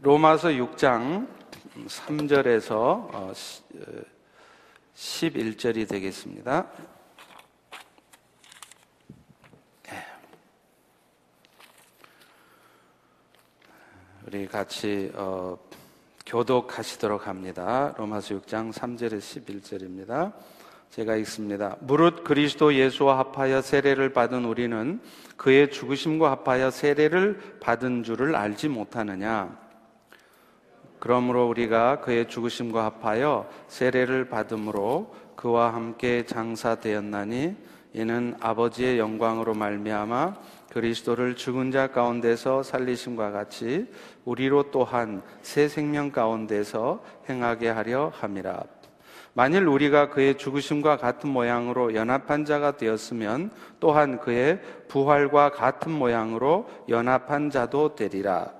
로마서 6장 3절에서 11절이 어, 되겠습니다. 예. 우리 같이 어, 교독하시도록 합니다. 로마서 6장 3절에서 11절입니다. 제가 읽습니다. 무릇 그리스도 예수와 합하여 세례를 받은 우리는 그의 죽으심과 합하여 세례를 받은 줄을 알지 못하느냐? 그러므로 우리가 그의 죽으심과 합하여 세례를 받음으로 그와 함께 장사되었나니 이는 아버지의 영광으로 말미암아 그리스도를 죽은 자 가운데서 살리심과 같이 우리로 또한 새 생명 가운데서 행하게 하려 함이라. 만일 우리가 그의 죽으심과 같은 모양으로 연합한 자가 되었으면 또한 그의 부활과 같은 모양으로 연합한 자도 되리라.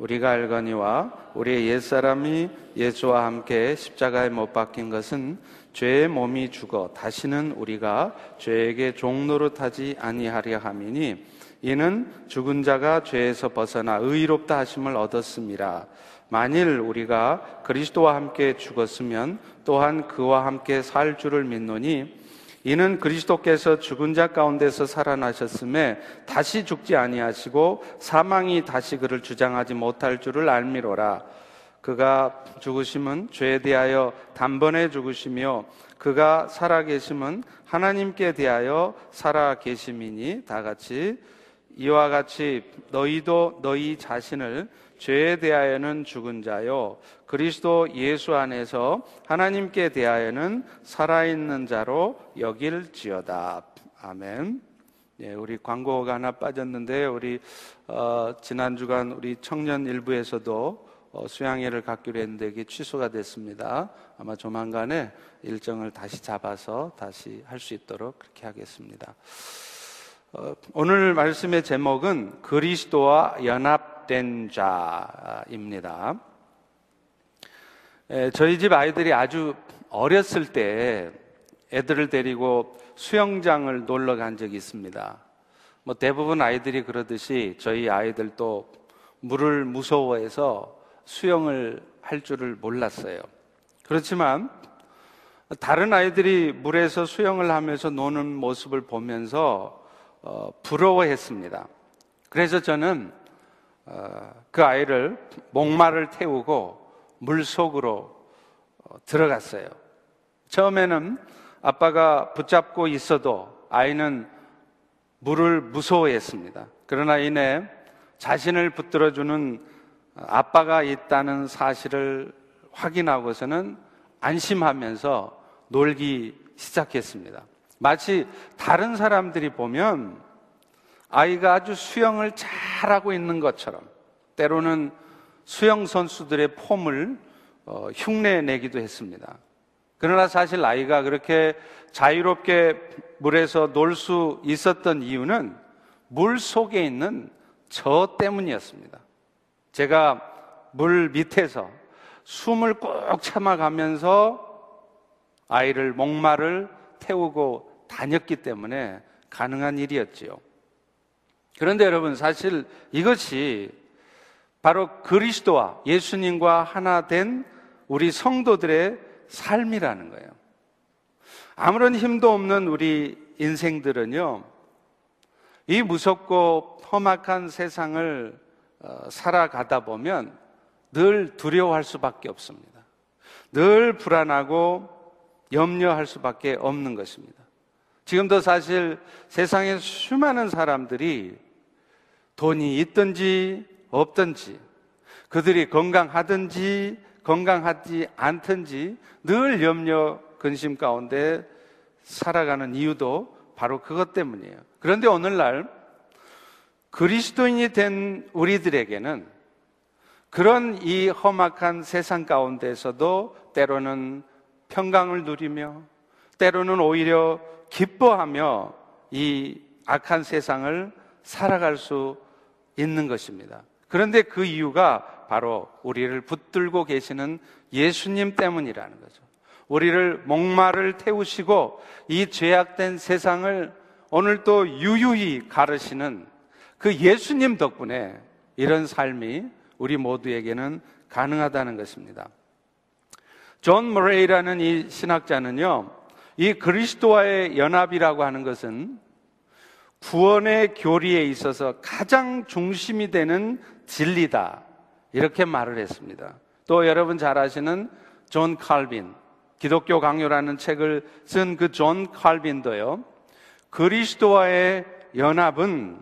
우리가 알거니와 우리의 옛사람이 예수와 함께 십자가에 못 박힌 것은 죄의 몸이 죽어 다시는 우리가 죄에게 종노릇하지 아니하려 함이니 이는 죽은 자가 죄에서 벗어나 의롭다 하심을 얻었습니다. 만일 우리가 그리스도와 함께 죽었으면 또한 그와 함께 살 줄을 믿노니 이는 그리스도께서 죽은 자 가운데서 살아나셨음에 다시 죽지 아니하시고 사망이 다시 그를 주장하지 못할 줄을 알미로라. 그가 죽으심은 죄에 대하여 단번에 죽으시며 그가 살아계심은 하나님께 대하여 살아계심이니 다 같이 이와 같이 너희도 너희 자신을 죄에 대하여는 죽은 자요 그리스도 예수 안에서 하나님께 대하여는 살아있는 자로 여길지어다. 아멘. 예, 우리 광고가 하나 빠졌는데 우리 어, 지난 주간 우리 청년 일부에서도 어, 수양회를 갖기로 했는데 이게 취소가 됐습니다. 아마 조만간에 일정을 다시 잡아서 다시 할 수 있도록 그렇게 하겠습니다. 어, 오늘 말씀의 제목은 그리스도와 연합 된 자입니다. 저희 집 아이들이 아주 어렸을 때 애들을 데리고 수영장을 놀러 간 적이 있습니다. 뭐 대부분 아이들이 그러듯이 저희 아이들도 물을 무서워해서 수영을 할 줄을 몰랐어요. 그렇지만 다른 아이들이 물에서 수영을 하면서 노는 모습을 보면서 어, 부러워했습니다. 그래서 저는 어, 그 아이를 목마를 태우고 물 속으로 어, 들어갔어요. 처음에는 아빠가 붙잡고 있어도 아이는 물을 무서워했습니다. 그러나 이내 자신을 붙들어주는 아빠가 있다는 사실을 확인하고서는 안심하면서 놀기 시작했습니다. 마치 다른 사람들이 보면 아이가 아주 수영을 잘하고 있는 것처럼 때로는 수영 선수들의 폼을 어, 흉내 내기도 했습니다. 그러나 사실 아이가 그렇게 자유롭게 물에서 놀 수 있었던 이유는 물 속에 있는 저 때문이었습니다. 제가 물 밑에서 숨을 꼭 참아가면서 아이를 목마를 태우고 다녔기 때문에 가능한 일이었지요. 그런데 여러분 사실 이것이 바로 그리스도와 예수님과 하나 된 우리 성도들의 삶이라는 거예요. 아무런 힘도 없는 우리 인생들은요, 이 무섭고 험악한 세상을 어, 살아가다 보면 늘 두려워할 수밖에 없습니다. 늘 불안하고 염려할 수밖에 없는 것입니다. 지금도 사실 세상에 수많은 사람들이 돈이 있든지 없든지 그들이 건강하든지 건강하지 않든지 늘 염려 근심 가운데 살아가는 이유도 바로 그것 때문이에요. 그런데 오늘날 그리스도인이 된 우리들에게는 그런 이 험악한 세상 가운데서도 때로는 평강을 누리며 때로는 오히려 기뻐하며 이 악한 세상을 살아갈 수 있는 것입니다. 그런데 그 이유가 바로 우리를 붙들고 계시는 예수님 때문이라는 거죠. 우리를 목마를 태우시고 이 죄악된 세상을 오늘 또 유유히 가르시는 그 예수님 덕분에 이런 삶이 우리 모두에게는 가능하다는 것입니다. 존 머레이라는 이 신학자는요, 이 그리스도와의 연합이라고 하는 것은 구원의 교리에 있어서 가장 중심이 되는 진리다. 이렇게 말을 했습니다. 또 여러분 잘 아시는 존 칼빈, 기독교 강요라는 책을 쓴 그 존 칼빈도요, 그리스도와의 연합은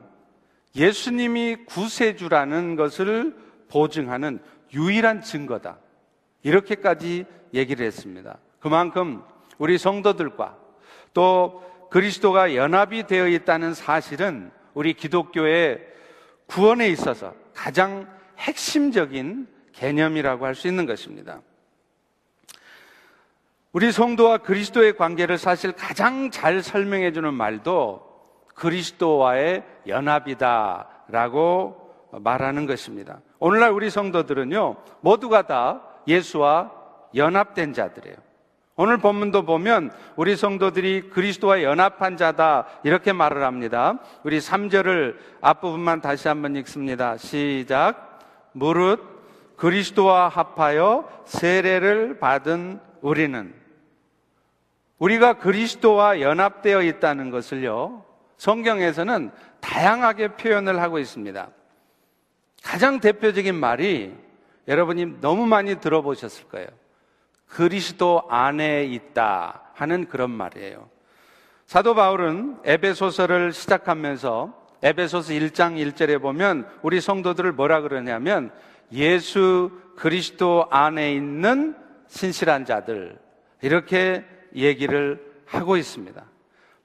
예수님이 구세주라는 것을 보증하는 유일한 증거다. 이렇게까지 얘기를 했습니다. 그만큼 우리 성도들과 또 그리스도가 연합이 되어 있다는 사실은 우리 기독교의 구원에 있어서 가장 핵심적인 개념이라고 할 수 있는 것입니다. 우리 성도와 그리스도의 관계를 사실 가장 잘 설명해 주는 말도 그리스도와의 연합이다라고 말하는 것입니다. 오늘날 우리 성도들은요, 모두가 다 예수와 연합된 자들이에요. 오늘 본문도 보면 우리 성도들이 그리스도와 연합한 자다 이렇게 말을 합니다. 우리 3절을 앞부분만 다시 한번 읽습니다. 시작. 무릇 그리스도와 합하여 세례를 받은 우리는 우리가 그리스도와 연합되어 있다는 것을요. 성경에서는 다양하게 표현을 하고 있습니다. 가장 대표적인 말이 여러분이 너무 많이 들어보셨을 거예요. 그리스도 안에 있다 하는 그런 말이에요. 사도 바울은 에베소서를 시작하면서 에베소서 1장 1절에 보면 우리 성도들을 뭐라 그러냐면 예수 그리스도 안에 있는 신실한 자들 이렇게 얘기를 하고 있습니다.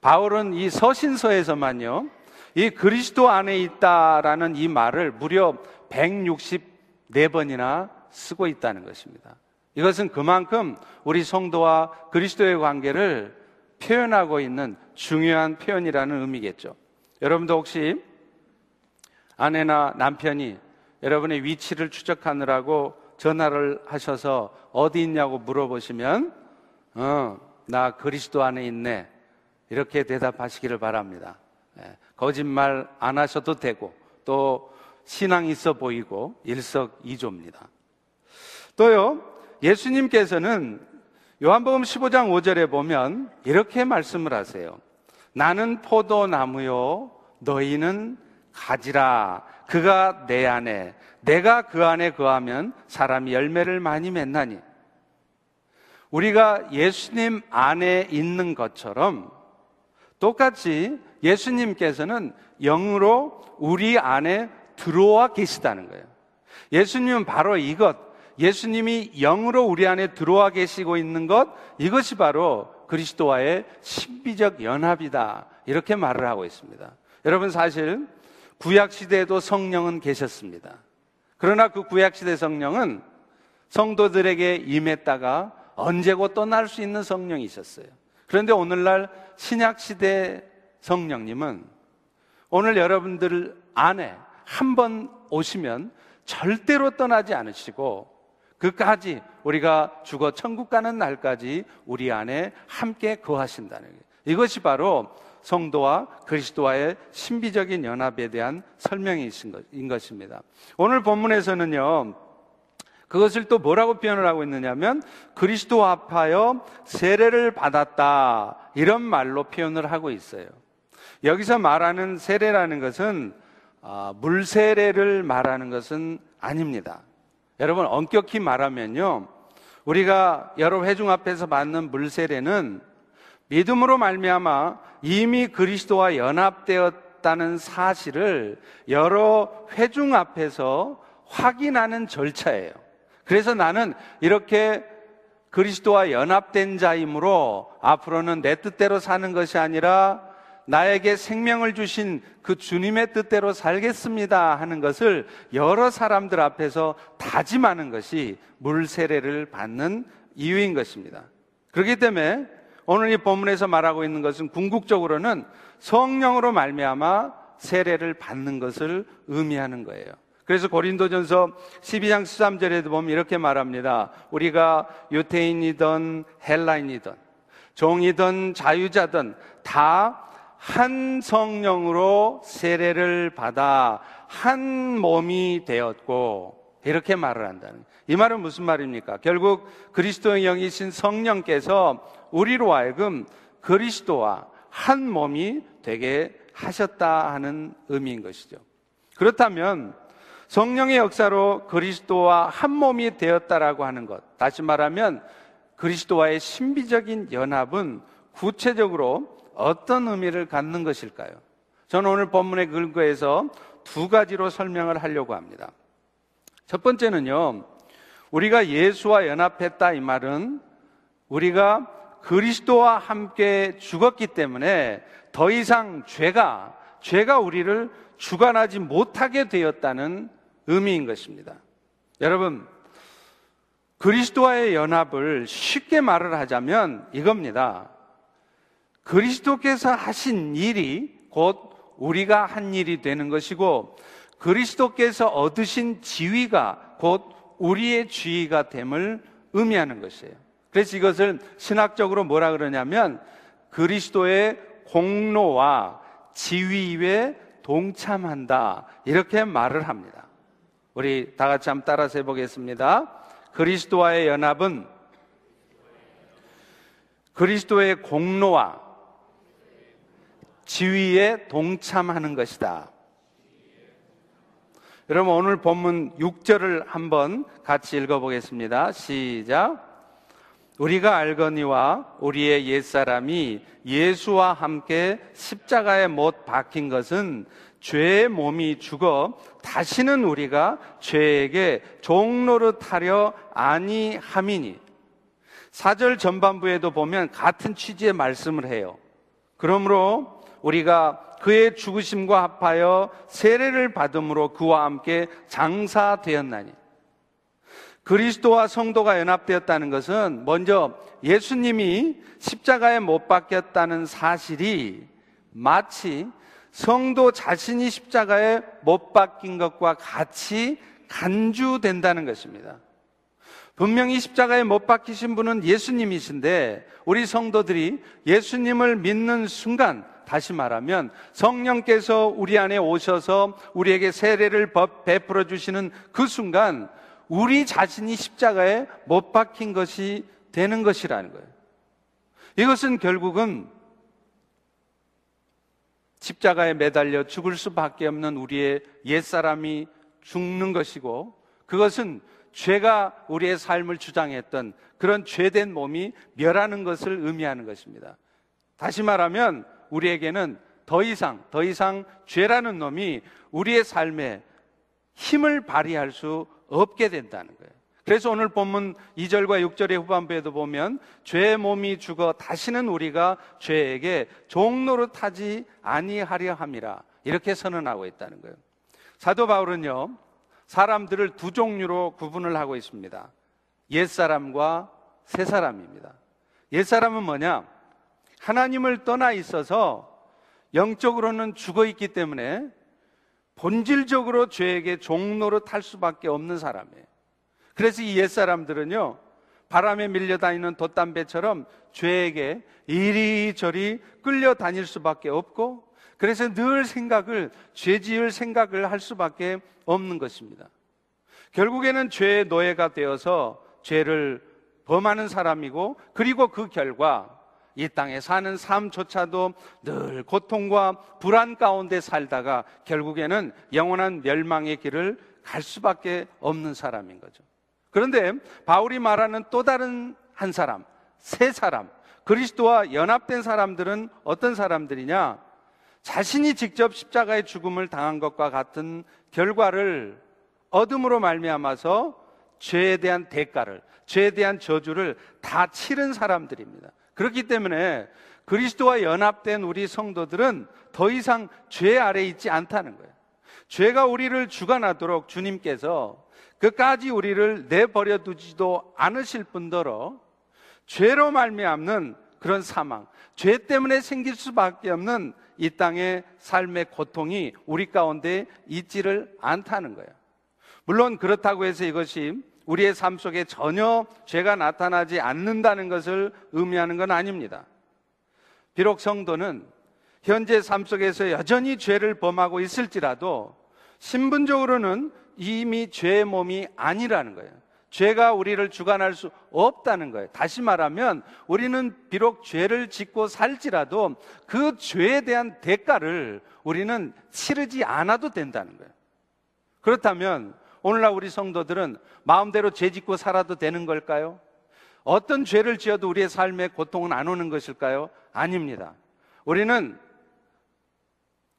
바울은 이 서신서에서만요. 이 그리스도 안에 있다라는 이 말을 무려 164번이나 쓰고 있다는 것입니다. 이것은 그만큼 우리 성도와 그리스도의 관계를 표현하고 있는 중요한 표현이라는 의미겠죠. 여러분도 혹시 아내나 남편이 여러분의 위치를 추적하느라고 전화를 하셔서 어디 있냐고 물어보시면, 어, 나 그리스도 안에 있네. 이렇게 대답하시기를 바랍니다. 예, 거짓말 안 하셔도 되고, 또 신앙 있어 보이고 일석이조입니다. 또요, 예수님께서는 요한복음 15장 5절에 보면 이렇게 말씀을 하세요. 나는 포도나무요, 너희는 가지라. 그가 내 안에, 내가 그 안에 거하면 사람이 열매를 많이 맺나니. 우리가 예수님 안에 있는 것처럼 똑같이 예수님께서는 영으로 우리 안에 들어와 계시다는 거예요. 예수님은 바로 이것, 예수님이 영으로 우리 안에 들어와 계시고 있는 것, 이것이 바로 그리스도와의 신비적 연합이다. 이렇게 말을 하고 있습니다. 여러분 사실 구약 시대에도 성령은 계셨습니다. 그러나 그 구약 시대 성령은 성도들에게 임했다가 언제고 떠날 수 있는 성령이 있었어요. 그런데 오늘날 신약 시대 성령님은 오늘 여러분들 안에 한 번 오시면 절대로 떠나지 않으시고 그까지 우리가 죽어 천국 가는 날까지 우리 안에 함께 거하신다는 거예요. 이것이 바로 성도와 그리스도와의 신비적인 연합에 대한 설명인 것입니다. 오늘 본문에서는요, 그것을 또 뭐라고 표현을 하고 있느냐면 그리스도 합하여 세례를 받았다 이런 말로 표현을 하고 있어요. 여기서 말하는 세례라는 것은 아, 물세례를 말하는 것은 아닙니다. 여러분 엄격히 말하면요, 우리가 여러 회중 앞에서 받는 물세례는 믿음으로 말미암아 이미 그리스도와 연합되었다는 사실을 여러 회중 앞에서 확인하는 절차예요. 그래서 나는 이렇게 그리스도와 연합된 자이므로 앞으로는 내 뜻대로 사는 것이 아니라 나에게 생명을 주신 그 주님의 뜻대로 살겠습니다 하는 것을 여러 사람들 앞에서 다짐하는 것이 물세례를 받는 이유인 것입니다. 그렇기 때문에 오늘 이 본문에서 말하고 있는 것은 궁극적으로는 성령으로 말미암아 세례를 받는 것을 의미하는 거예요. 그래서 고린도전서 12장 13절에도 보면 이렇게 말합니다. 우리가 유태인이든 헬라인이든 종이든 자유자든 다 한 성령으로 세례를 받아 한 몸이 되었고 이렇게 말을 한다는. 이 말은 무슨 말입니까? 결국 그리스도의 영이신 성령께서 우리로 하여금 그리스도와 한 몸이 되게 하셨다 하는 의미인 것이죠. 그렇다면 성령의 역사로 그리스도와 한 몸이 되었다라고 하는 것. 다시 말하면 그리스도와의 신비적인 연합은 구체적으로 어떤 의미를 갖는 것일까요? 저는 오늘 본문의 근거에서 두 가지로 설명을 하려고 합니다. 첫 번째는요, 우리가 예수와 연합했다 이 말은 우리가 그리스도와 함께 죽었기 때문에 더 이상 죄가, 죄가 우리를 주관하지 못하게 되었다는 의미인 것입니다. 여러분, 그리스도와의 연합을 쉽게 말을 하자면 이겁니다. 그리스도께서 하신 일이 곧 우리가 한 일이 되는 것이고 그리스도께서 얻으신 지위가 곧 우리의 지위가 됨을 의미하는 것이에요. 그래서 이것을 신학적으로 뭐라 그러냐면 그리스도의 공로와 지위에 동참한다. 이렇게 말을 합니다. 우리 다 같이 한번 따라서 해보겠습니다. 그리스도와의 연합은 그리스도의 공로와 지위에 동참하는 것이다. 여러분 오늘 본문 6절을 한번 같이 읽어보겠습니다. 시작. 우리가 알거니와 우리의 옛사람이 예수와 함께 십자가에 못 박힌 것은 죄의 몸이 죽어 다시는 우리가 죄에게 종로를타려 아니함이니 사절 전반부에도 보면 같은 취지의 말씀을 해요. 그러므로 우리가 그의 죽으심과 합하여 세례를 받음으로 그와 함께 장사되었나니 그리스도와 성도가 연합되었다는 것은 먼저 예수님이 십자가에 못 박혔다는 사실이 마치 성도 자신이 십자가에 못 박힌 것과 같이 간주된다는 것입니다. 분명히 십자가에 못 박히신 분은 예수님이신데 우리 성도들이 예수님을 믿는 순간 다시 말하면 성령께서 우리 안에 오셔서 우리에게 세례를 베풀어 주시는 그 순간 우리 자신이 십자가에 못 박힌 것이 되는 것이라는 거예요. 이것은 결국은 십자가에 매달려 죽을 수밖에 없는 우리의 옛사람이 죽는 것이고 그것은 죄가 우리의 삶을 주장했던 그런 죄된 몸이 멸하는 것을 의미하는 것입니다. 다시 말하면 우리에게는 더 이상, 더 이상 죄라는 놈이 우리의 삶에 힘을 발휘할 수 없게 된다는 거예요. 그래서 오늘 본문 2절과 6절의 후반부에도 보면 죄의 몸이 죽어 다시는 우리가 죄에게 종로로 타지 아니하려 함이라 이렇게 선언하고 있다는 거예요. 사도 바울은요 사람들을 두 종류로 구분을 하고 있습니다. 옛 사람과 새 사람입니다. 옛 사람은 뭐냐? 하나님을 떠나 있어서 영적으로는 죽어 있기 때문에 본질적으로 죄에게 종로로 탈 수밖에 없는 사람이에요. 그래서 이 옛사람들은요, 바람에 밀려다니는 돛담배처럼 죄에게 이리저리 끌려다닐 수밖에 없고, 그래서 늘 생각을, 죄 지을 생각을 할 수밖에 없는 것입니다. 결국에는 죄의 노예가 되어서 죄를 범하는 사람이고, 그리고 그 결과 이 땅에 사는 삶조차도 늘 고통과 불안 가운데 살다가 결국에는 영원한 멸망의 길을 갈 수밖에 없는 사람인 거죠. 그런데 바울이 말하는 또 다른 한 사람, 세 사람, 그리스도와 연합된 사람들은 어떤 사람들이냐? 자신이 직접 십자가의 죽음을 당한 것과 같은 결과를 얻음으로 말미암아서 죄에 대한 대가를, 죄에 대한 저주를 다 치른 사람들입니다. 그렇기 때문에 그리스도와 연합된 우리 성도들은 더 이상 죄 아래 있지 않다는 거예요. 죄가 우리를 주관하도록 주님께서 그까지 우리를 내버려 두지도 않으실 뿐더러 죄로 말미암는 그런 사망, 죄 때문에 생길 수밖에 없는 이 땅의 삶의 고통이 우리 가운데 있지를 않다는 거예요. 물론 그렇다고 해서 이것이 우리의 삶 속에 전혀 죄가 나타나지 않는다는 것을 의미하는 건 아닙니다. 비록 성도는 현재 삶 속에서 여전히 죄를 범하고 있을지라도 신분적으로는 이미 죄의 몸이 아니라는 거예요. 죄가 우리를 주관할 수 없다는 거예요. 다시 말하면 우리는 비록 죄를 짓고 살지라도 그 죄에 대한 대가를 우리는 치르지 않아도 된다는 거예요. 그렇다면 오늘날 우리 성도들은 마음대로 죄 짓고 살아도 되는 걸까요? 어떤 죄를 지어도 우리의 삶에 고통은 안 오는 것일까요? 아닙니다. 우리는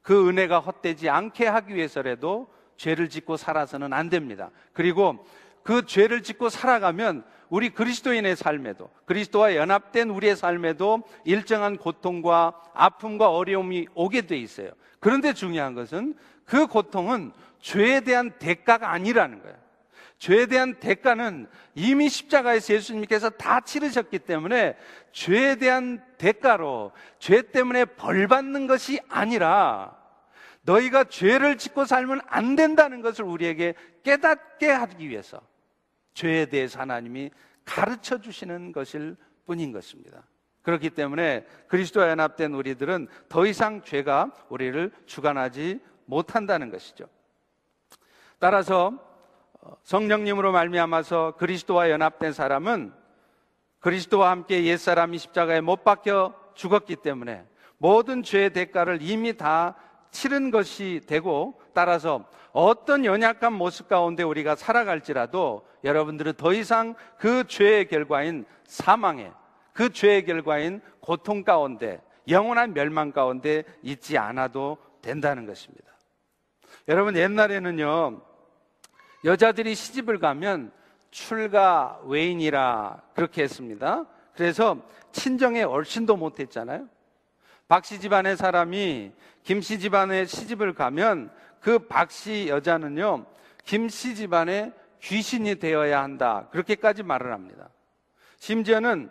그 은혜가 헛되지 않게 하기 위해서라도 죄를 짓고 살아서는 안 됩니다. 그리고 그 죄를 짓고 살아가면 우리 그리스도인의 삶에도 그리스도와 연합된 우리의 삶에도 일정한 고통과 아픔과 어려움이 오게 돼 있어요. 그런데 중요한 것은 그 고통은 죄에 대한 대가가 아니라는 거예요. 죄에 대한 대가는 이미 십자가에서 예수님께서 다 치르셨기 때문에 죄에 대한 대가로 죄 때문에 벌 받는 것이 아니라 너희가 죄를 짓고 살면 안 된다는 것을 우리에게 깨닫게 하기 위해서 죄에 대해서 하나님이 가르쳐 주시는 것일 뿐인 것입니다. 그렇기 때문에 그리스도와 연합된 우리들은 더 이상 죄가 우리를 주관하지 못한다는 것이죠. 따라서 어, 성령님으로 말미암아서 그리스도와 연합된 사람은 그리스도와 함께 옛사람이 십자가에 못 박혀 죽었기 때문에 모든 죄의 대가를 이미 다 치른 것이 되고 따라서 어떤 연약한 모습 가운데 우리가 살아갈지라도 여러분들은 더 이상 그 죄의 결과인 사망에 그 죄의 결과인 고통 가운데 영원한 멸망 가운데 있지 않아도 된다는 것입니다. 여러분 옛날에는요 여자들이 시집을 가면 출가 외인이라 그렇게 했습니다. 그래서 친정에 얼씬도 못했잖아요. 박씨 집안의 사람이 김씨 집안에 시집을 가면 그 박씨 여자는요, 김씨 집안의 귀신이 되어야 한다. 그렇게까지 말을 합니다. 심지어는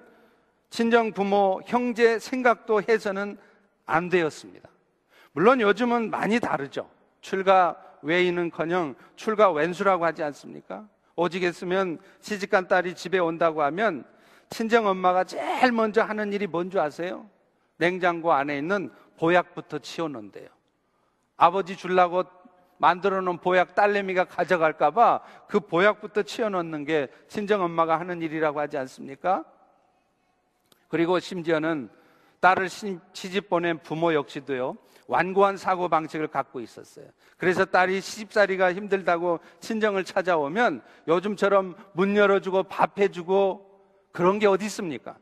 친정 부모, 형제 생각도 해서는 안 되었습니다. 물론 요즘은 많이 다르죠. 출가 외인은 커녕 출가 왼수라고 하지 않습니까? 오직 했으면 시집간 딸이 집에 온다고 하면 친정 엄마가 제일 먼저 하는 일이 뭔지 아세요? 냉장고 안에 있는 보약부터 치워놓는데요. 아버지 줄라고 만들어 놓은 보약 딸내미가 가져갈까봐 그 보약부터 치워놓는 게 친정 엄마가 하는 일이라고 하지 않습니까? 그리고 심지어는 딸을 시집 보낸 부모 역시도요, 완고한 사고 방식을 갖고 있었어요. 그래서 딸이 시집살이가 힘들다고 친정을 찾아오면 요즘처럼 문 열어주고 밥 해주고 그런 게 어디 있습니까?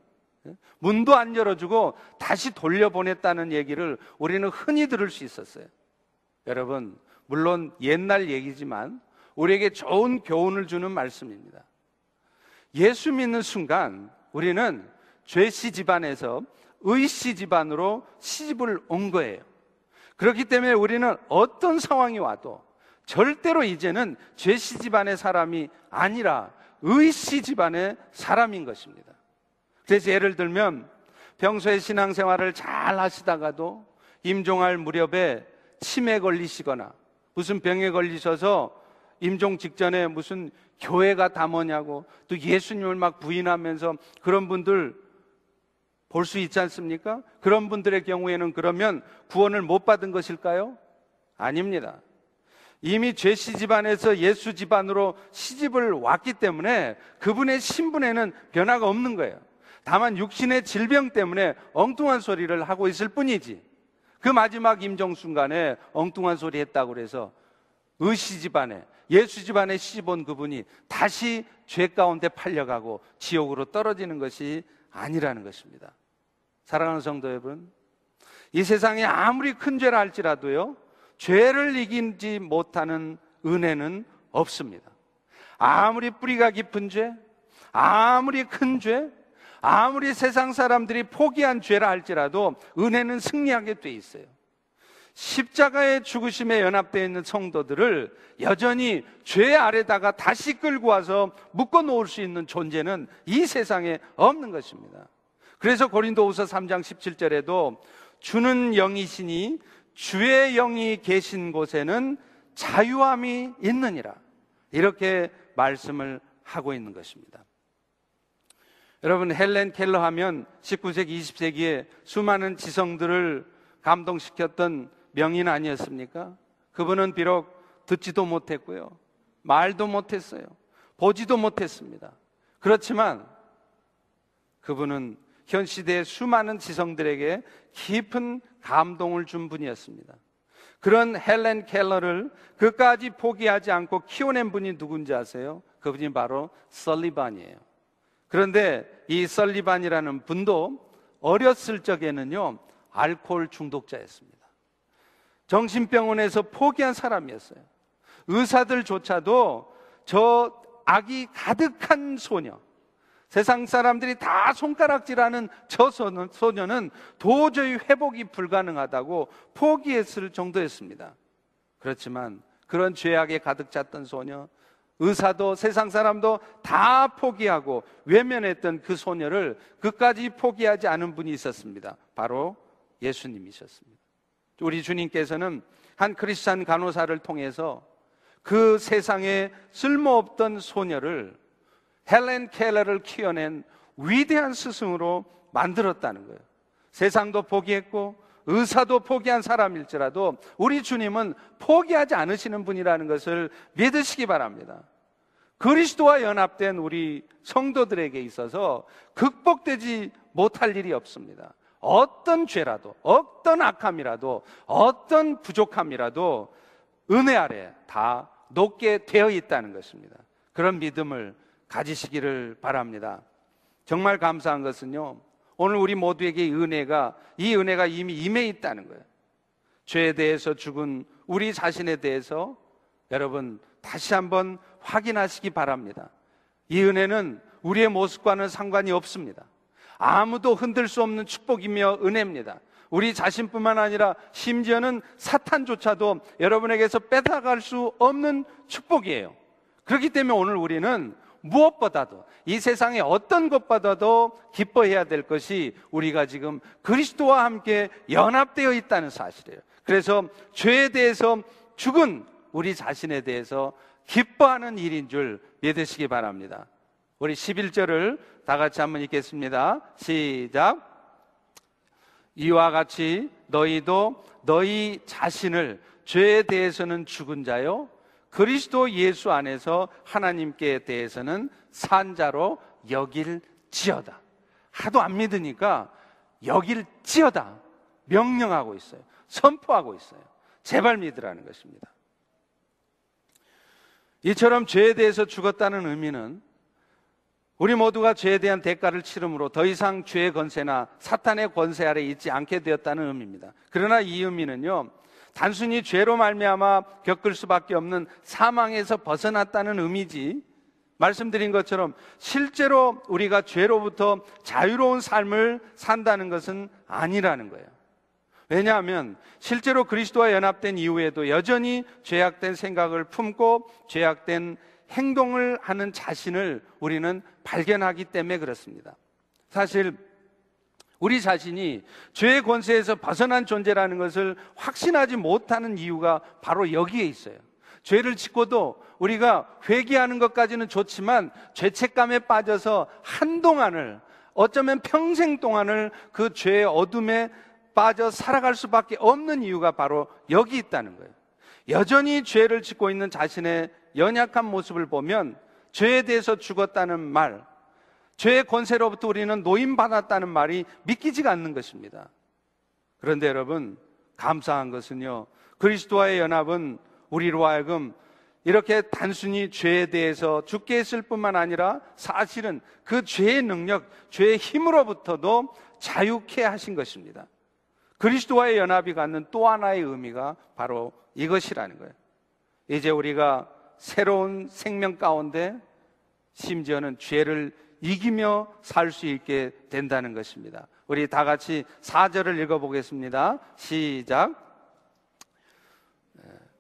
문도 안 열어주고 다시 돌려보냈다는 얘기를 우리는 흔히 들을 수 있었어요. 여러분, 물론 옛날 얘기지만 우리에게 좋은 교훈을 주는 말씀입니다. 예수 믿는 순간 우리는 죄씨 집안에서 의씨 집안으로 시집을 온 거예요. 그렇기 때문에 우리는 어떤 상황이 와도 절대로 이제는 죄씨 집안의 사람이 아니라 의씨 집안의 사람인 것입니다. 그래서 예를 들면 평소에 신앙생활을 잘 하시다가도 임종할 무렵에 치매 걸리시거나 무슨 병에 걸리셔서 임종 직전에 무슨 교회가 다 뭐냐고 또 예수님을 막 부인하면서 그런 분들 볼 수 있지 않습니까? 그런 분들의 경우에는 그러면 구원을 못 받은 것일까요? 아닙니다. 이미 죄씨 집안에서 예수 집안으로 시집을 왔기 때문에 그분의 신분에는 변화가 없는 거예요. 다만 육신의 질병 때문에 엉뚱한 소리를 하고 있을 뿐이지. 그 마지막 임종 순간에 엉뚱한 소리 했다고 그래서 의시 집안에 예수 집안에 시집 온 그분이 다시 죄 가운데 팔려가고 지옥으로 떨어지는 것이 아니라는 것입니다. 사랑하는 성도 여러분, 이 세상에 아무리 큰 죄라 할지라도요, 죄를 이기지 못하는 은혜는 없습니다. 아무리 뿌리가 깊은 죄, 아무리 큰 죄, 아무리 세상 사람들이 포기한 죄라 할지라도 은혜는 승리하게 돼 있어요. 십자가의 죽으심에 연합되어 있는 성도들을 여전히 죄 아래다가 다시 끌고 와서 묶어 놓을 수 있는 존재는 이 세상에 없는 것입니다. 그래서 고린도후서 3장 17절에도 주는 영이시니 주의 영이 계신 곳에는 자유함이 있느니라. 이렇게 말씀을 하고 있는 것입니다. 여러분 헬렌 켈러 하면 19세기, 20세기에 수많은 지성들을 감동시켰던 명인 아니었습니까? 그분은 비록 듣지도 못했고요. 말도 못했어요. 보지도 못했습니다. 그렇지만 그분은 현 시대의 수많은 지성들에게 깊은 감동을 준 분이었습니다. 그런 헬렌 켈러를 그까지 포기하지 않고 키워낸 분이 누군지 아세요? 그분이 바로 설리반이에요. 그런데 이 설리반이라는 분도 어렸을 적에는요, 알코올 중독자였습니다. 정신병원에서 포기한 사람이었어요. 의사들조차도 저 악이 가득한 소녀, 세상 사람들이 다 손가락질하는 저 소녀는 도저히 회복이 불가능하다고 포기했을 정도였습니다. 그렇지만 그런 죄악에 가득 찼던 소녀, 의사도 세상 사람도 다 포기하고 외면했던 그 소녀를 끝까지 포기하지 않은 분이 있었습니다. 바로 예수님이셨습니다. 우리 주님께서는 한 크리스찬 간호사를 통해서 그 세상에 쓸모없던 소녀를 헬렌 켈러를 키워낸 위대한 스승으로 만들었다는 거예요. 세상도 포기했고 의사도 포기한 사람일지라도 우리 주님은 포기하지 않으시는 분이라는 것을 믿으시기 바랍니다. 그리스도와 연합된 우리 성도들에게 있어서 극복되지 못할 일이 없습니다. 어떤 죄라도, 어떤 악함이라도, 어떤 부족함이라도 은혜 아래 다 높게 되어 있다는 것입니다. 그런 믿음을 가지시기를 바랍니다. 정말 감사한 것은요. 오늘 우리 모두에게 은혜가 이 은혜가 이미 임해 있다는 거예요. 죄에 대해서 죽은 우리 자신에 대해서 여러분 다시 한번 확인하시기 바랍니다. 이 은혜는 우리의 모습과는 상관이 없습니다. 아무도 흔들 수 없는 축복이며 은혜입니다. 우리 자신뿐만 아니라 심지어는 사탄조차도 여러분에게서 뺏어갈 수 없는 축복이에요. 그렇기 때문에 오늘 우리는 무엇보다도 이 세상의 어떤 것보다도 기뻐해야 될 것이 우리가 지금 그리스도와 함께 연합되어 있다는 사실이에요. 그래서 죄에 대해서 죽은 우리 자신에 대해서 기뻐하는 일인 줄 믿으시기 바랍니다. 우리 11절을 다 같이 한번 읽겠습니다. 시작. 이와 같이 너희도 너희 자신을 죄에 대해서는 죽은 자요 그리스도 예수 안에서 하나님께 대해서는 산자로 여길지어다. 하도 안 믿으니까 여길지어다. 명령하고 있어요. 선포하고 있어요. 제발 믿으라는 것입니다. 이처럼 죄에 대해서 죽었다는 의미는 우리 모두가 죄에 대한 대가를 치름으로 더 이상 죄의 권세나 사탄의 권세 아래 있지 않게 되었다는 의미입니다. 그러나 이 의미는요. 단순히 죄로 말미암아 겪을 수밖에 없는 사망에서 벗어났다는 의미지. 말씀드린 것처럼 실제로 우리가 죄로부터 자유로운 삶을 산다는 것은 아니라는 거예요. 왜냐하면 실제로 그리스도와 연합된 이후에도 여전히 죄악된 생각을 품고 죄악된 행동을 하는 자신을 우리는 발견하기 때문에 그렇습니다. 사실 우리 자신이 죄의 권세에서 벗어난 존재라는 것을 확신하지 못하는 이유가 바로 여기에 있어요. 죄를 짓고도 우리가 회개하는 것까지는 좋지만 죄책감에 빠져서 한동안을 어쩌면 평생 동안을 그 죄의 어둠에 빠져 살아갈 수밖에 없는 이유가 바로 여기 있다는 거예요. 여전히 죄를 짓고 있는 자신의 연약한 모습을 보면 죄에 대해서 죽었다는 말, 죄의 권세로부터 우리는 노임받았다는 말이 믿기지가 않는 것입니다. 그런데 여러분, 감사한 것은요, 그리스도와의 연합은 우리로 하여금 이렇게 단순히 죄에 대해서 죽게 했을 뿐만 아니라 사실은 그 죄의 능력, 죄의 힘으로부터도 자유케 하신 것입니다. 그리스도와의 연합이 갖는 또 하나의 의미가 바로 이것이라는 거예요. 이제 우리가 새로운 생명 가운데 심지어는 죄를 이기며 살 수 있게 된다는 것입니다. 우리 다 같이 4절을 읽어보겠습니다. 시작.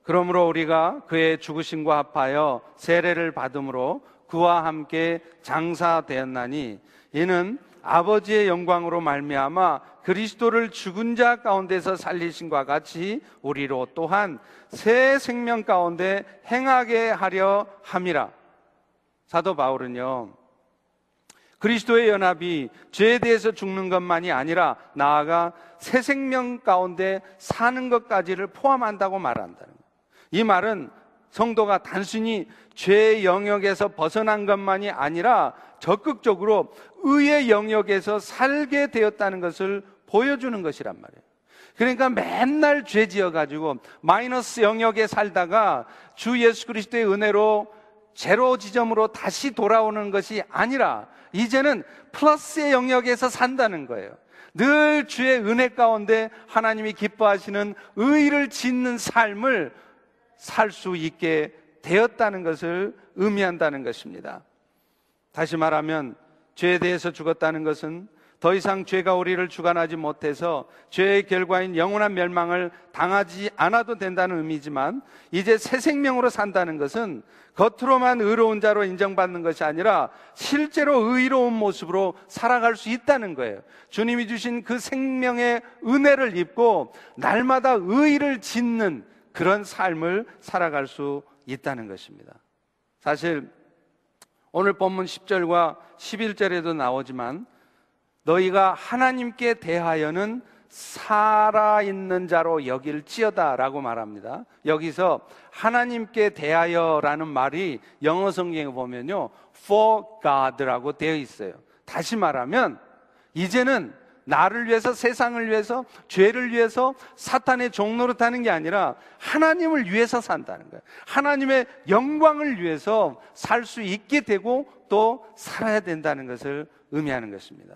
그러므로 우리가 그의 죽으심과 합하여 세례를 받음으로 그와 함께 장사되었나니 이는 아버지의 영광으로 말미암아 그리스도를 죽은 자 가운데서 살리신과 같이 우리로 또한 새 생명 가운데 행하게 하려 함이라. 사도 바울은요. 그리스도의 연합이 죄에 대해서 죽는 것만이 아니라 나아가 새 생명 가운데 사는 것까지를 포함한다고 말한다는 거예요. 이 말은 성도가 단순히 죄의 영역에서 벗어난 것만이 아니라 적극적으로 의의 영역에서 살게 되었다는 것을 보여주는 것이란 말이에요. 그러니까 맨날 죄 지어 가지고 마이너스 영역에 살다가 주 예수 그리스도의 은혜로 제로 지점으로 다시 돌아오는 것이 아니라 이제는 플러스의 영역에서 산다는 거예요. 늘 주의 은혜 가운데 하나님이 기뻐하시는 의를 짓는 삶을 살 수 있게 되었다는 것을 의미한다는 것입니다. 다시 말하면 죄에 대해서 죽었다는 것은 더 이상 죄가 우리를 주관하지 못해서 죄의 결과인 영원한 멸망을 당하지 않아도 된다는 의미지만 이제 새 생명으로 산다는 것은 겉으로만 의로운 자로 인정받는 것이 아니라 실제로 의로운 모습으로 살아갈 수 있다는 거예요. 주님이 주신 그 생명의 은혜를 입고 날마다 의를 짓는 그런 삶을 살아갈 수 있다는 것입니다. 사실 오늘 본문 10절과 11절에도 나오지만 너희가 하나님께 대하여는 살아있는 자로 여길지어다 라고 말합니다. 여기서 하나님께 대하여 라는 말이 영어 성경에 보면요. for God라고 되어 있어요. 다시 말하면 이제는 나를 위해서 세상을 위해서 죄를 위해서 사탄의 종로로 타는 게 아니라 하나님을 위해서 산다는 거예요. 하나님의 영광을 위해서 살 수 있게 되고 또 살아야 된다는 것을 의미하는 것입니다.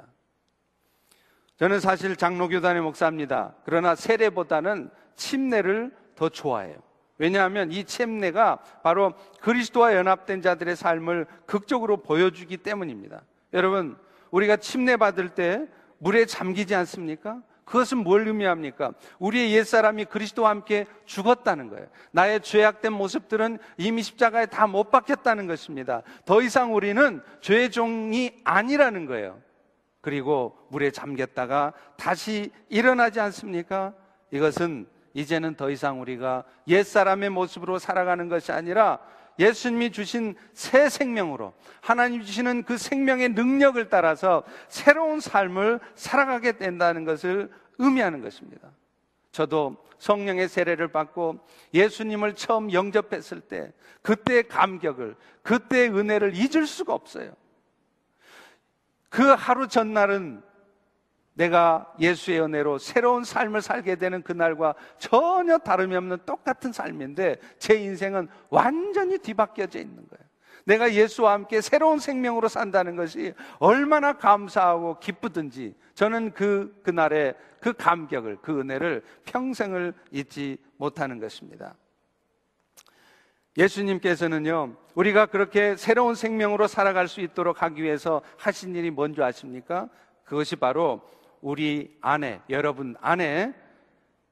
저는 사실 장로교단의 목사입니다. 그러나 세례보다는 침례를 더 좋아해요. 왜냐하면 이 침례가 바로 그리스도와 연합된 자들의 삶을 극적으로 보여주기 때문입니다. 여러분, 우리가 침례 받을 때 물에 잠기지 않습니까? 그것은 뭘 의미합니까? 우리의 옛사람이 그리스도와 함께 죽었다는 거예요. 나의 죄악된 모습들은 이미 십자가에 다 못 박혔다는 것입니다. 더 이상 우리는 죄의 종이 아니라는 거예요. 그리고 물에 잠겼다가 다시 일어나지 않습니까? 이것은 이제는 더 이상 우리가 옛사람의 모습으로 살아가는 것이 아니라 예수님이 주신 새 생명으로 하나님 주시는 그 생명의 능력을 따라서 새로운 삶을 살아가게 된다는 것을 의미하는 것입니다. 저도 성령의 세례를 받고 예수님을 처음 영접했을 때 그때의 감격을 그때의 은혜를 잊을 수가 없어요. 그 하루 전날은 내가 예수의 은혜로 새로운 삶을 살게 되는 그날과 전혀 다름이 없는 똑같은 삶인데 제 인생은 완전히 뒤바뀌어져 있는 거예요. 내가 예수와 함께 새로운 생명으로 산다는 것이 얼마나 감사하고 기쁘든지 저는 그, 그날의 그 감격을, 그 은혜를 평생을 잊지 못하는 것입니다. 예수님께서는요, 우리가 그렇게 새로운 생명으로 살아갈 수 있도록 하기 위해서 하신 일이 뭔지 아십니까? 그것이 바로 우리 안에, 여러분 안에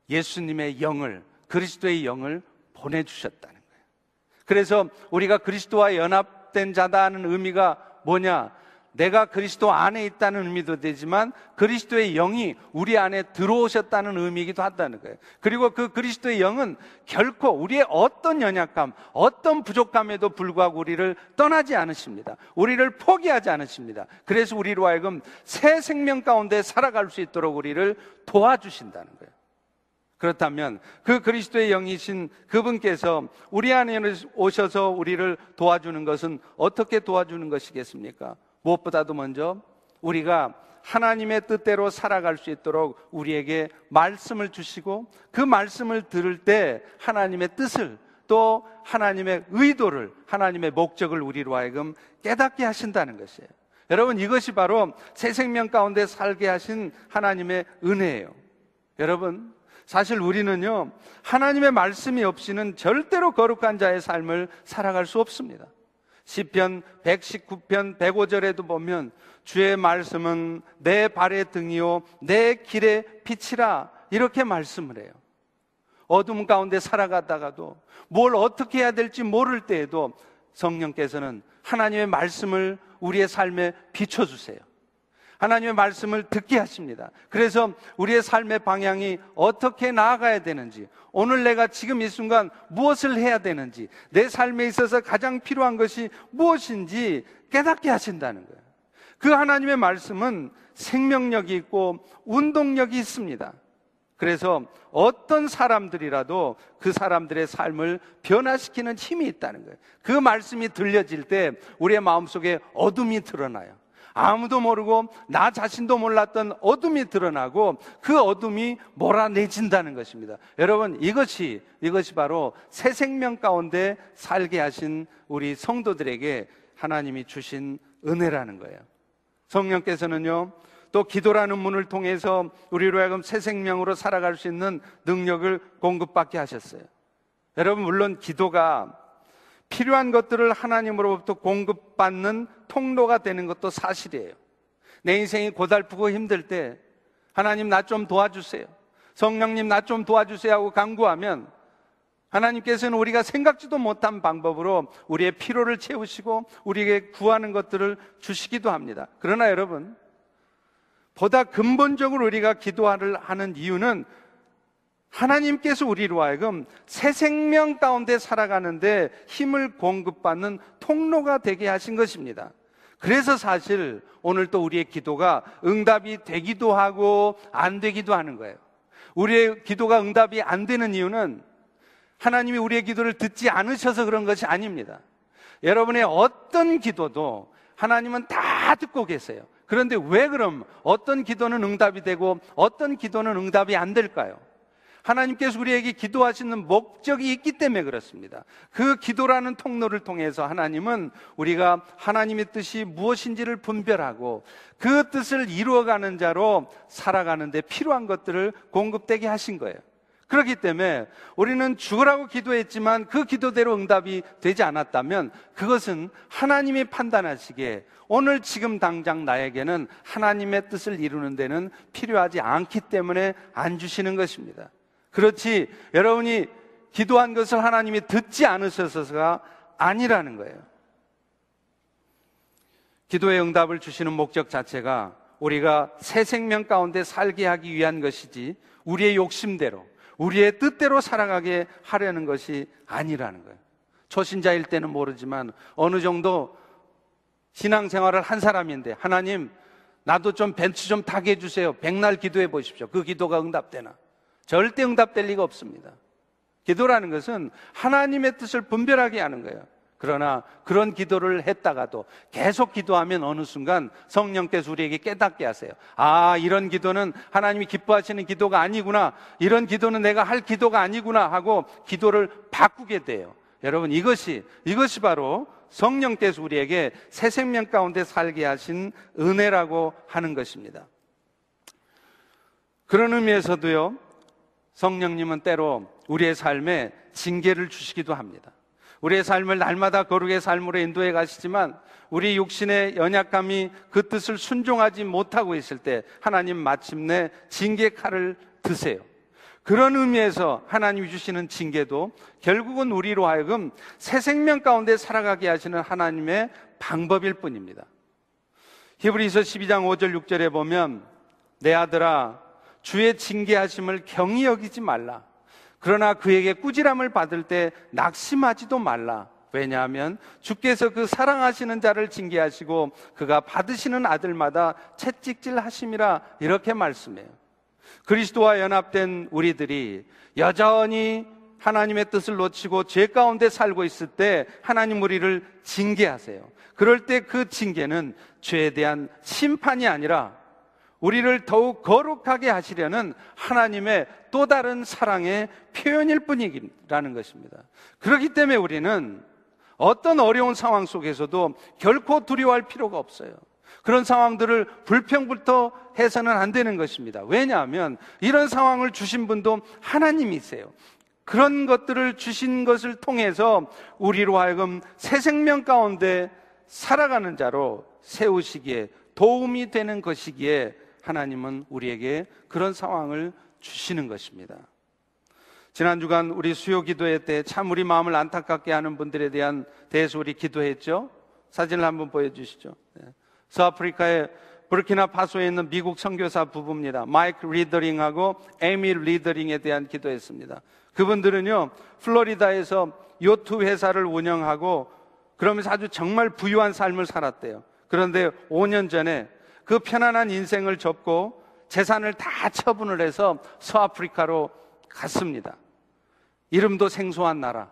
예수님의 영을, 그리스도의 영을 보내주셨다는 거예요. 그래서 우리가 그리스도와 연합된 자다는 의미가 뭐냐? 내가 그리스도 안에 있다는 의미도 되지만 그리스도의 영이 우리 안에 들어오셨다는 의미이기도 한다는 거예요. 그리고 그 그리스도의 영은 결코 우리의 어떤 연약감, 어떤 부족감에도 불구하고 우리를 떠나지 않으십니다. 우리를 포기하지 않으십니다. 그래서 우리로 하여금 새 생명 가운데 살아갈 수 있도록 우리를 도와주신다는 거예요. 그렇다면 그 그리스도의 영이신 그분께서 우리 안에 오셔서 우리를 도와주는 것은 어떻게 도와주는 것이겠습니까? 무엇보다도 먼저 우리가 하나님의 뜻대로 살아갈 수 있도록 우리에게 말씀을 주시고 그 말씀을 들을 때 하나님의 뜻을 또 하나님의 의도를 하나님의 목적을 우리로 하여금 깨닫게 하신다는 것이에요. 여러분 이것이 바로 새 생명 가운데 살게 하신 하나님의 은혜예요. 여러분 사실 우리는요 하나님의 말씀이 없이는 절대로 거룩한 자의 삶을 살아갈 수 없습니다. 시편 119편 105절에도 보면 주의 말씀은 내 발의 등이요 내 길의 빛이라 이렇게 말씀을 해요. 어둠 가운데 살아가다가도 뭘 어떻게 해야 될지 모를 때에도 성령께서는 하나님의 말씀을 우리의 삶에 비춰주세요. 하나님의 말씀을 듣게 하십니다. 그래서 우리의 삶의 방향이 어떻게 나아가야 되는지, 오늘 내가 지금 이 순간 무엇을 해야 되는지, 내 삶에 있어서 가장 필요한 것이 무엇인지 깨닫게 하신다는 거예요. 그 하나님의 말씀은 생명력이 있고 운동력이 있습니다. 그래서 어떤 사람들이라도 그 사람들의 삶을 변화시키는 힘이 있다는 거예요. 그 말씀이 들려질 때 우리의 마음속에 어둠이 드러나요. 아무도 모르고 나 자신도 몰랐던 어둠이 드러나고 그 어둠이 몰아내진다는 것입니다. 여러분 이것이 이것이 바로 새 생명 가운데 살게 하신 우리 성도들에게 하나님이 주신 은혜라는 거예요. 성령께서는요. 또 기도라는 문을 통해서 우리로 하여금 새 생명으로 살아갈 수 있는 능력을 공급받게 하셨어요. 여러분 물론 기도가 필요한 것들을 하나님으로부터 공급받는 통로가 되는 것도 사실이에요. 내 인생이 고달프고 힘들 때 하나님 나 좀 도와주세요. 성령님 나 좀 도와주세요 하고 강구하면 하나님께서는 우리가 생각지도 못한 방법으로 우리의 피로를 채우시고 우리에게 구하는 것들을 주시기도 합니다. 그러나 여러분, 보다 근본적으로 우리가 기도를 하는 이유는 하나님께서 우리로 하여금 새 생명 가운데 살아가는데 힘을 공급받는 통로가 되게 하신 것입니다. 그래서 사실 오늘 또 우리의 기도가 응답이 되기도 하고 안 되기도 하는 거예요. 우리의 기도가 응답이 안 되는 이유는 하나님이 우리의 기도를 듣지 않으셔서 그런 것이 아닙니다. 여러분의 어떤 기도도 하나님은 다 듣고 계세요. 그런데 왜 그럼 어떤 기도는 응답이 되고 어떤 기도는 응답이 안 될까요? 하나님께서 우리에게 기도하시는 목적이 있기 때문에 그렇습니다. 그 기도라는 통로를 통해서 하나님은 우리가 하나님의 뜻이 무엇인지를 분별하고 그 뜻을 이루어가는 자로 살아가는데 필요한 것들을 공급되게 하신 거예요. 그렇기 때문에 우리는 죽으라고 기도했지만 그 기도대로 응답이 되지 않았다면 그것은 하나님이 판단하시기에 오늘 지금 당장 나에게는 하나님의 뜻을 이루는 데는 필요하지 않기 때문에 안 주시는 것입니다. 그렇지 여러분이 기도한 것을 하나님이 듣지 않으셔서가 아니라는 거예요. 기도의 응답을 주시는 목적 자체가 우리가 새 생명 가운데 살게 하기 위한 것이지 우리의 욕심대로 우리의 뜻대로 살아가게 하려는 것이 아니라는 거예요. 초신자일 때는 모르지만 어느 정도 신앙생활을 한 사람인데 하나님 나도 좀 벤츠 좀 타게 해주세요. 백날 기도해 보십시오. 그 기도가 응답되나. 절대 응답될 리가 없습니다. 기도라는 것은 하나님의 뜻을 분별하게 하는 거예요. 그러나 그런 기도를 했다가도 계속 기도하면 어느 순간 성령께서 우리에게 깨닫게 하세요. 아, 이런 기도는 하나님이 기뻐하시는 기도가 아니구나. 이런 기도는 내가 할 기도가 아니구나 하고 기도를 바꾸게 돼요. 여러분, 이것이, 이것이 바로 성령께서 우리에게 새 생명 가운데 살게 하신 은혜라고 하는 것입니다. 그런 의미에서도요, 성령님은 때로 우리의 삶에 징계를 주시기도 합니다. 우리의 삶을 날마다 거룩의 삶으로 인도해 가시지만 우리 육신의 연약감이 그 뜻을 순종하지 못하고 있을 때 하나님 마침내 징계 칼을 드세요. 그런 의미에서 하나님이 주시는 징계도 결국은 우리로 하여금 새 생명 가운데 살아가게 하시는 하나님의 방법일 뿐입니다. 히브리서 12장 5절 6절에 보면 내 아들아 주의 징계하심을 경히 여기지 말라. 그러나 그에게 꾸지람을 받을 때 낙심하지도 말라. 왜냐하면 주께서 그 사랑하시는 자를 징계하시고 그가 받으시는 아들마다 채찍질 하심이라 이렇게 말씀해요. 그리스도와 연합된 우리들이 여전히 하나님의 뜻을 놓치고 죄 가운데 살고 있을 때 하나님 우리를 징계하세요. 그럴 때 그 징계는 죄에 대한 심판이 아니라 우리를 더욱 거룩하게 하시려는 하나님의 또 다른 사랑의 표현일 뿐이라는 것입니다. 그렇기 때문에 우리는 어떤 어려운 상황 속에서도 결코 두려워할 필요가 없어요. 그런 상황들을 불평부터 해서는 안 되는 것입니다. 왜냐하면 이런 상황을 주신 분도 하나님이세요. 그런 것들을 주신 것을 통해서 우리로 하여금 새 생명 가운데 살아가는 자로 세우시기에 도움이 되는 것이기에 하나님은 우리에게 그런 상황을 주시는 것입니다. 지난 주간 우리 수요 기도회 때 참 우리 마음을 안타깝게 하는 분들에 대한 대해서 우리 기도했죠. 사진을 한번 보여주시죠. 네. 서아프리카의 부르키나 파소에 있는 미국 선교사 부부입니다. 마이크 리더링하고 에미 리더링에 대한 기도했습니다. 그분들은요, 플로리다에서 요트 회사를 운영하고 그러면서 아주 정말 부유한 삶을 살았대요. 그런데 5년 전에 그 편안한 인생을 접고 재산을 다 처분을 해서 서아프리카로 갔습니다. 이름도 생소한 나라.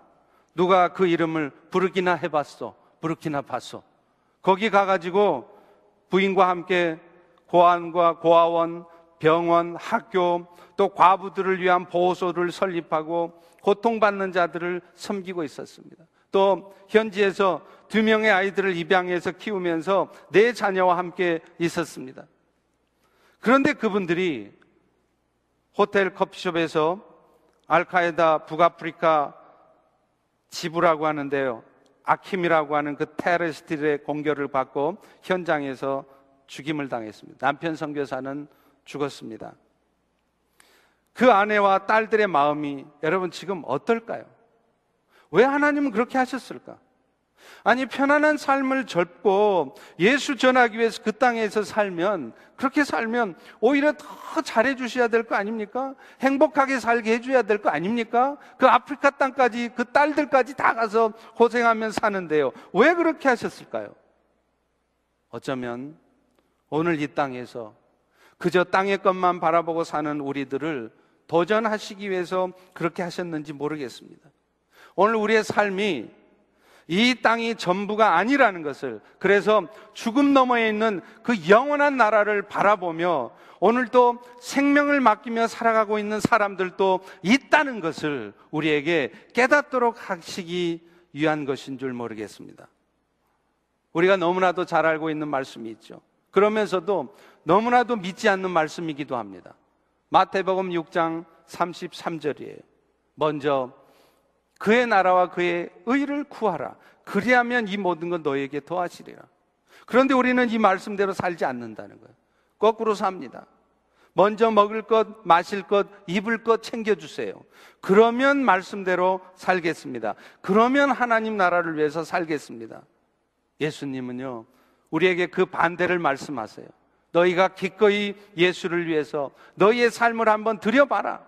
누가 그 이름을 부르기나 해봤어. 부르키나 파소. 거기 가가지고 부인과 함께 고안과 고아원, 병원, 학교, 또 과부들을 위한 보호소를 설립하고 고통받는 자들을 섬기고 있었습니다. 또 현지에서 두 명의 아이들을 입양해서 키우면서 네 자녀와 함께 있었습니다. 그런데 그분들이 호텔 커피숍에서 알카에다 북아프리카 지부라고 하는데요. 아킴이라고 하는 그 테러리스트의 공격을 받고 현장에서 죽임을 당했습니다. 남편 선교사는 죽었습니다. 그 아내와 딸들의 마음이 여러분 지금 어떨까요? 왜 하나님은 그렇게 하셨을까? 아니, 편안한 삶을 접고 예수 전하기 위해서 그 땅에서 살면, 그렇게 살면 오히려 더 잘해주셔야 될 거 아닙니까? 행복하게 살게 해줘야 될 거 아닙니까? 그 아프리카 땅까지, 그 딸들까지 다 가서 고생하면 사는데요. 왜 그렇게 하셨을까요? 어쩌면 오늘 이 땅에서 그저 땅의 것만 바라보고 사는 우리들을 도전하시기 위해서 그렇게 하셨는지 모르겠습니다. 오늘 우리의 삶이 이 땅이 전부가 아니라는 것을 그래서 죽음 너머에 있는 그 영원한 나라를 바라보며 오늘도 생명을 맡기며 살아가고 있는 사람들도 있다는 것을 우리에게 깨닫도록 하시기 위한 것인 줄 모르겠습니다. 우리가 너무나도 잘 알고 있는 말씀이 있죠. 그러면서도 너무나도 믿지 않는 말씀이기도 합니다. 마태복음 6장 33절이에요. 먼저 그의 나라와 그의 의를 구하라. 그리하면 이 모든 건 너에게 더하시리라. 그런데 우리는 이 말씀대로 살지 않는다는 거예요. 거꾸로 삽니다. 먼저 먹을 것, 마실 것, 입을 것 챙겨주세요. 그러면 말씀대로 살겠습니다. 그러면 하나님 나라를 위해서 살겠습니다. 예수님은요, 우리에게 그 반대를 말씀하세요. 너희가 기꺼이 예수를 위해서 너희의 삶을 한번 들여봐라.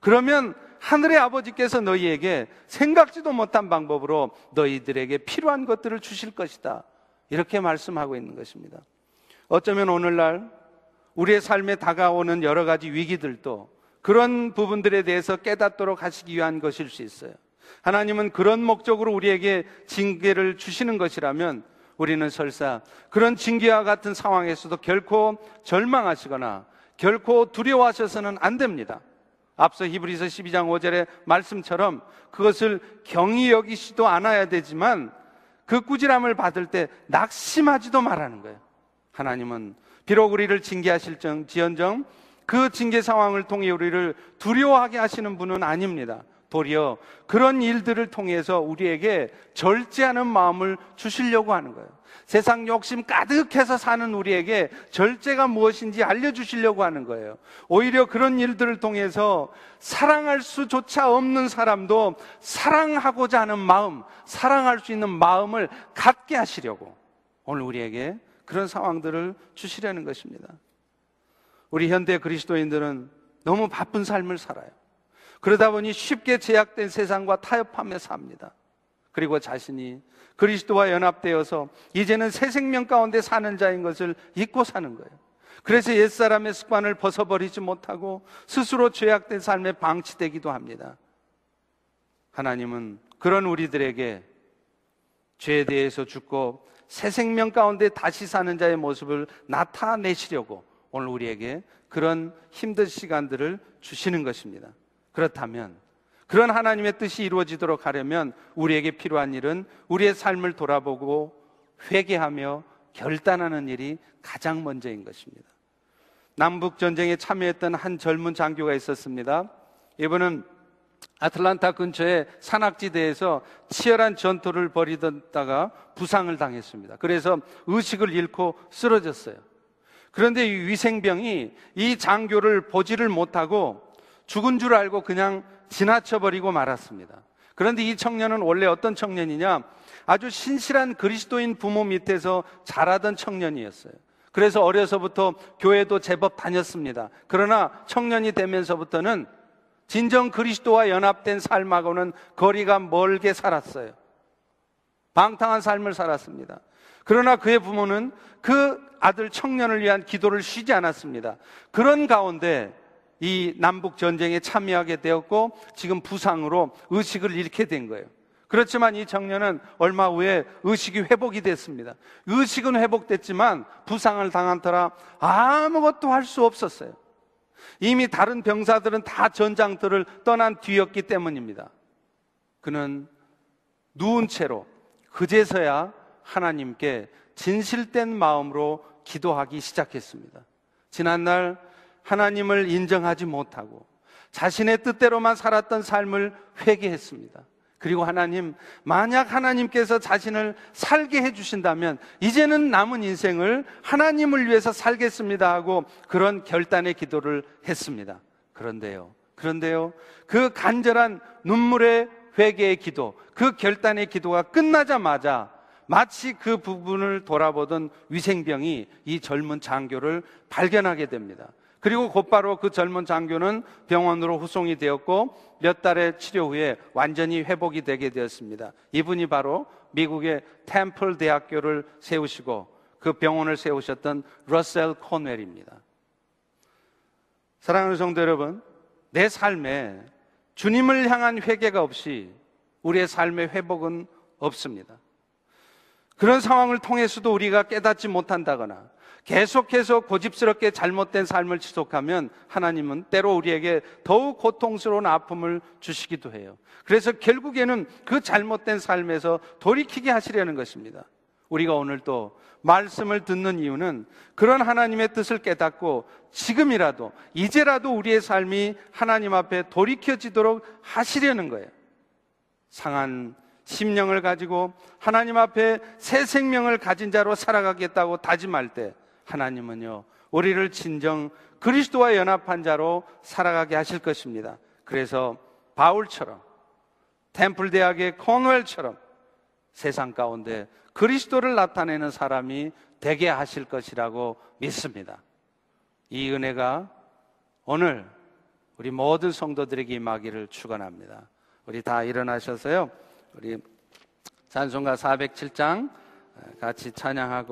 그러면 하늘의 아버지께서 너희에게 생각지도 못한 방법으로 너희들에게 필요한 것들을 주실 것이다. 이렇게 말씀하고 있는 것입니다. 어쩌면 오늘날 우리의 삶에 다가오는 여러 가지 위기들도 그런 부분들에 대해서 깨닫도록 하시기 위한 것일 수 있어요. 하나님은 그런 목적으로 우리에게 징계를 주시는 것이라면 우리는 설사 그런 징계와 같은 상황에서도 결코 절망하시거나 결코 두려워하셔서는 안 됩니다. 앞서 히브리서 12장 5절의 말씀처럼 그것을 경히 여기시도 않아야 되지만 그 꾸지람을 받을 때 낙심하지도 말하는 거예요. 하나님은 비록 우리를 징계하실 정 지연정 그 징계 상황을 통해 우리를 두려워하게 하시는 분은 아닙니다. 도리어 그런 일들을 통해서 우리에게 절제하는 마음을 주시려고 하는 거예요. 세상 욕심 가득해서 사는 우리에게 절제가 무엇인지 알려주시려고 하는 거예요. 오히려 그런 일들을 통해서 사랑할 수조차 없는 사람도 사랑하고자 하는 마음, 사랑할 수 있는 마음을 갖게 하시려고 오늘 우리에게 그런 상황들을 주시려는 것입니다. 우리 현대 그리스도인들은 너무 바쁜 삶을 살아요. 그러다 보니 쉽게 제약된 세상과 타협하며 삽니다. 그리고 자신이 그리스도와 연합되어서 이제는 새 생명 가운데 사는 자인 것을 잊고 사는 거예요. 그래서 옛사람의 습관을 벗어버리지 못하고 스스로 죄악된 삶에 방치되기도 합니다. 하나님은 그런 우리들에게 죄에 대해서 죽고 새 생명 가운데 다시 사는 자의 모습을 나타내시려고 오늘 우리에게 그런 힘든 시간들을 주시는 것입니다. 그렇다면 그런 하나님의 뜻이 이루어지도록 하려면 우리에게 필요한 일은 우리의 삶을 돌아보고 회개하며 결단하는 일이 가장 먼저인 것입니다. 남북 전쟁에 참여했던 한 젊은 장교가 있었습니다. 이분은 아틀란타 근처의 산악지대에서 치열한 전투를 벌이다가 부상을 당했습니다. 그래서 의식을 잃고 쓰러졌어요. 그런데 이 위생병이 이 장교를 보지를 못하고 죽은 줄 알고 그냥 지나쳐버리고 말았습니다. 그런데 이 청년은 원래 어떤 청년이냐? 아주 신실한 그리스도인 부모 밑에서 자라던 청년이었어요. 그래서 어려서부터 교회도 제법 다녔습니다. 그러나 청년이 되면서부터는 진정 그리스도와 연합된 삶하고는 거리가 멀게 살았어요. 방탕한 삶을 살았습니다. 그러나 그의 부모는 그 아들 청년을 위한 기도를 쉬지 않았습니다. 그런 가운데 이 남북 전쟁에 참여하게 되었고 지금 부상으로 의식을 잃게 된 거예요. 그렇지만 이 청년은 얼마 후에 의식이 회복이 됐습니다. 의식은 회복됐지만 부상을 당한 터라 아무것도 할 수 없었어요. 이미 다른 병사들은 다 전장터를 떠난 뒤였기 때문입니다. 그는 누운 채로 그제서야 하나님께 진실된 마음으로 기도하기 시작했습니다. 지난날 하나님을 인정하지 못하고 자신의 뜻대로만 살았던 삶을 회개했습니다. 그리고 하나님, 만약 하나님께서 자신을 살게 해주신다면, 이제는 남은 인생을 하나님을 위해서 살겠습니다 하고 그런 결단의 기도를 했습니다. 그런데요, 그런데요, 그 간절한 눈물의 회개의 기도, 그 결단의 기도가 끝나자마자 마치 그 부분을 돌아보던 위생병이 이 젊은 장교를 발견하게 됩니다. 그리고 곧바로 그 젊은 장교는 병원으로 후송이 되었고 몇 달의 치료 후에 완전히 회복이 되게 되었습니다. 이분이 바로 미국의 템플 대학교를 세우시고 그 병원을 세우셨던 러셀 코넬입니다. 사랑하는 성도 여러분, 내 삶에 주님을 향한 회개가 없이 우리의 삶의 회복은 없습니다. 그런 상황을 통해서도 우리가 깨닫지 못한다거나 계속해서 고집스럽게 잘못된 삶을 지속하면 하나님은 때로 우리에게 더욱 고통스러운 아픔을 주시기도 해요. 그래서 결국에는 그 잘못된 삶에서 돌이키게 하시려는 것입니다. 우리가 오늘 또 말씀을 듣는 이유는 그런 하나님의 뜻을 깨닫고 지금이라도 이제라도 우리의 삶이 하나님 앞에 돌이켜지도록 하시려는 거예요. 상한 심령을 가지고 하나님 앞에 새 생명을 가진 자로 살아가겠다고 다짐할 때 하나님은요, 우리를 진정 그리스도와 연합한 자로 살아가게 하실 것입니다. 그래서 바울처럼 템플 대학의 코널처럼 세상 가운데 그리스도를 나타내는 사람이 되게 하실 것이라고 믿습니다. 이 은혜가 오늘 우리 모든 성도들에게 임하기를 축원합니다. 우리 다 일어나셔서요. 우리 찬송가 407장 같이 찬양하고